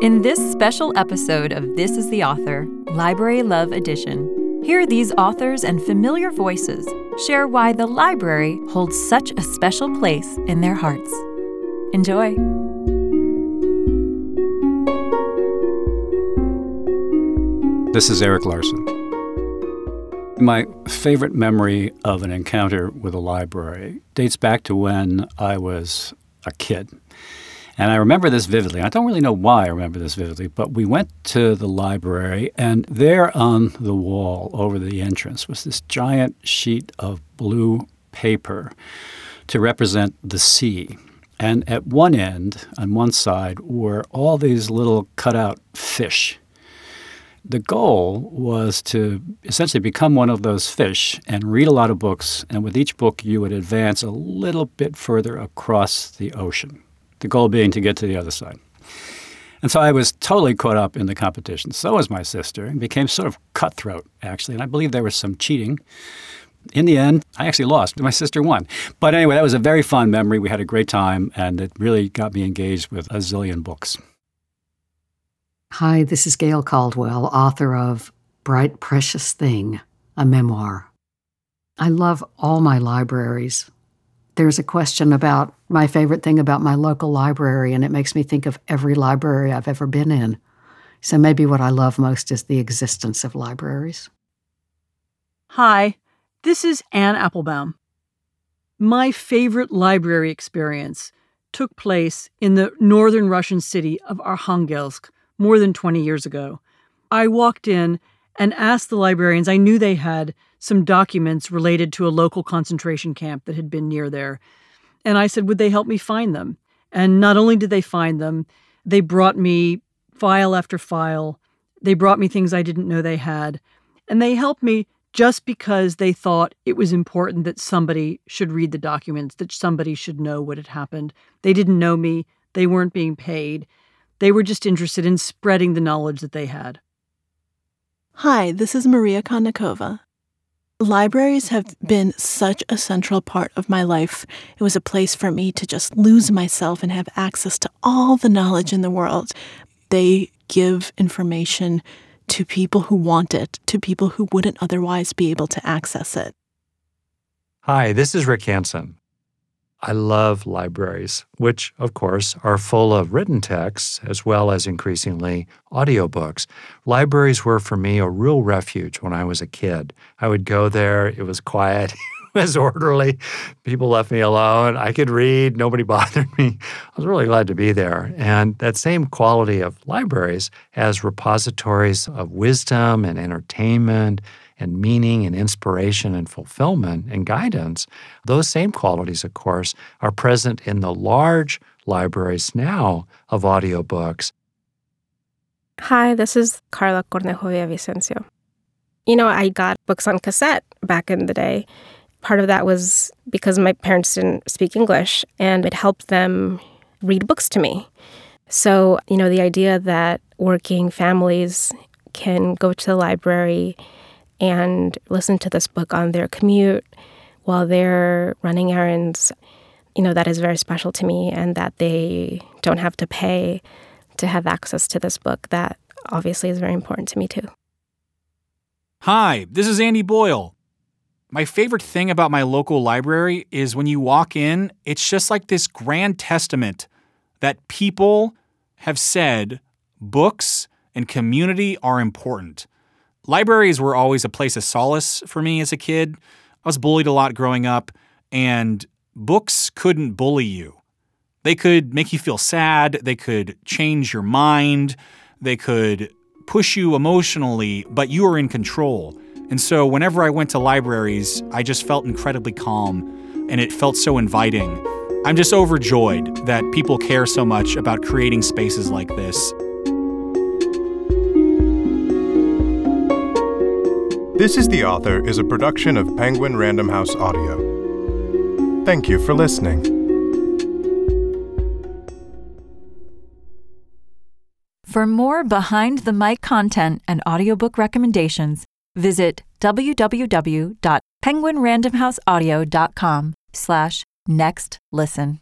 In this special episode of This is the Author, Library Love Edition, hear these authors and familiar voices share why the library holds such a special place in their hearts. Enjoy. This is Erik Larson. My favorite memory of an encounter with a library dates back to when I was a kid. And I remember this vividly. I don't really know why I remember this vividly, but we went to the library, and there on the wall over the entrance was this giant sheet of blue paper to represent the sea. And at one end, on one side, were all these little cutout fish the goal was to essentially become one of those fish and read a lot of books, and with each book, you would advance a little bit further across the ocean. The goal being to get to the other side. And so I was totally caught up in the competition. So was my sister, and became sort of cutthroat, actually. And I believe there was some cheating. In the end, I actually lost. My sister won. But anyway, that was a very fun memory. We had a great time, and it really got me engaged with a zillion books. Hi, this is Gail Caldwell, author of Bright Precious Thing, a memoir. I love all my libraries. There's a question about my favorite thing about my local library, and it makes me think of every library I've ever been in. So maybe what I love most is the existence of libraries. Hi, this is Anne Applebaum. My favorite library experience took place in the northern Russian city of Arkhangelsk more than 20 years ago. I walked in and asked the librarians, I knew they had some documents related to a local concentration camp that had been near there. And I said, Would they help me find them? And not only did they find them, they brought me file after file. They brought me things I didn't know they had. And they helped me just because they thought it was important that somebody should read the documents, that somebody should know what had happened. They didn't know me, they weren't being paid. They were just interested in spreading the knowledge that they had. Hi, this is Maria Konnikova. Libraries have been such a central part of my life. It was a place for me to just lose myself and have access to all the knowledge in the world. They give information to people who want it, to people who wouldn't otherwise be able to access it. Hi, this is Rick Hanson. I love libraries, which, of course, are full of written texts as well as increasingly audiobooks. Libraries were for me a real refuge when I was a kid. I would go there, it was quiet. was orderly. People left me alone. I could read. Nobody bothered me. I was really glad to be there. And that same quality of libraries as repositories of wisdom and entertainment and meaning and inspiration and fulfillment and guidance, those same qualities, of course, are present in the large libraries now of audiobooks. Hi, this is Karla Cornejo Vicencio. You know, I got books on cassette back in the day. Part of that was because my parents didn't speak English and it helped them read books to me. So, you know, the idea that working families can go to the library and listen to this book on their commute while they're running errands, you know, that is very special to me, and that they don't have to pay to have access to this book. That obviously is very important to me, too. Hi, this is Andy Boyle. My favorite thing about my local library is when you walk in, it's just like this grand testament that people have said books and community are important. Libraries were always a place of solace for me as a kid. I was bullied a lot growing up, and books couldn't bully you. They could make you feel sad, they could change your mind, they could push you emotionally, but you were in control. And so, whenever I went to libraries, I just felt incredibly calm and it felt so inviting. I'm just overjoyed that people care so much about creating spaces like this. This is the Author is a production of Penguin Random House Audio. Thank you for listening. For more behind the mic content and audiobook recommendations, visit www.penguinrandomhouseaudio.com slash next listen.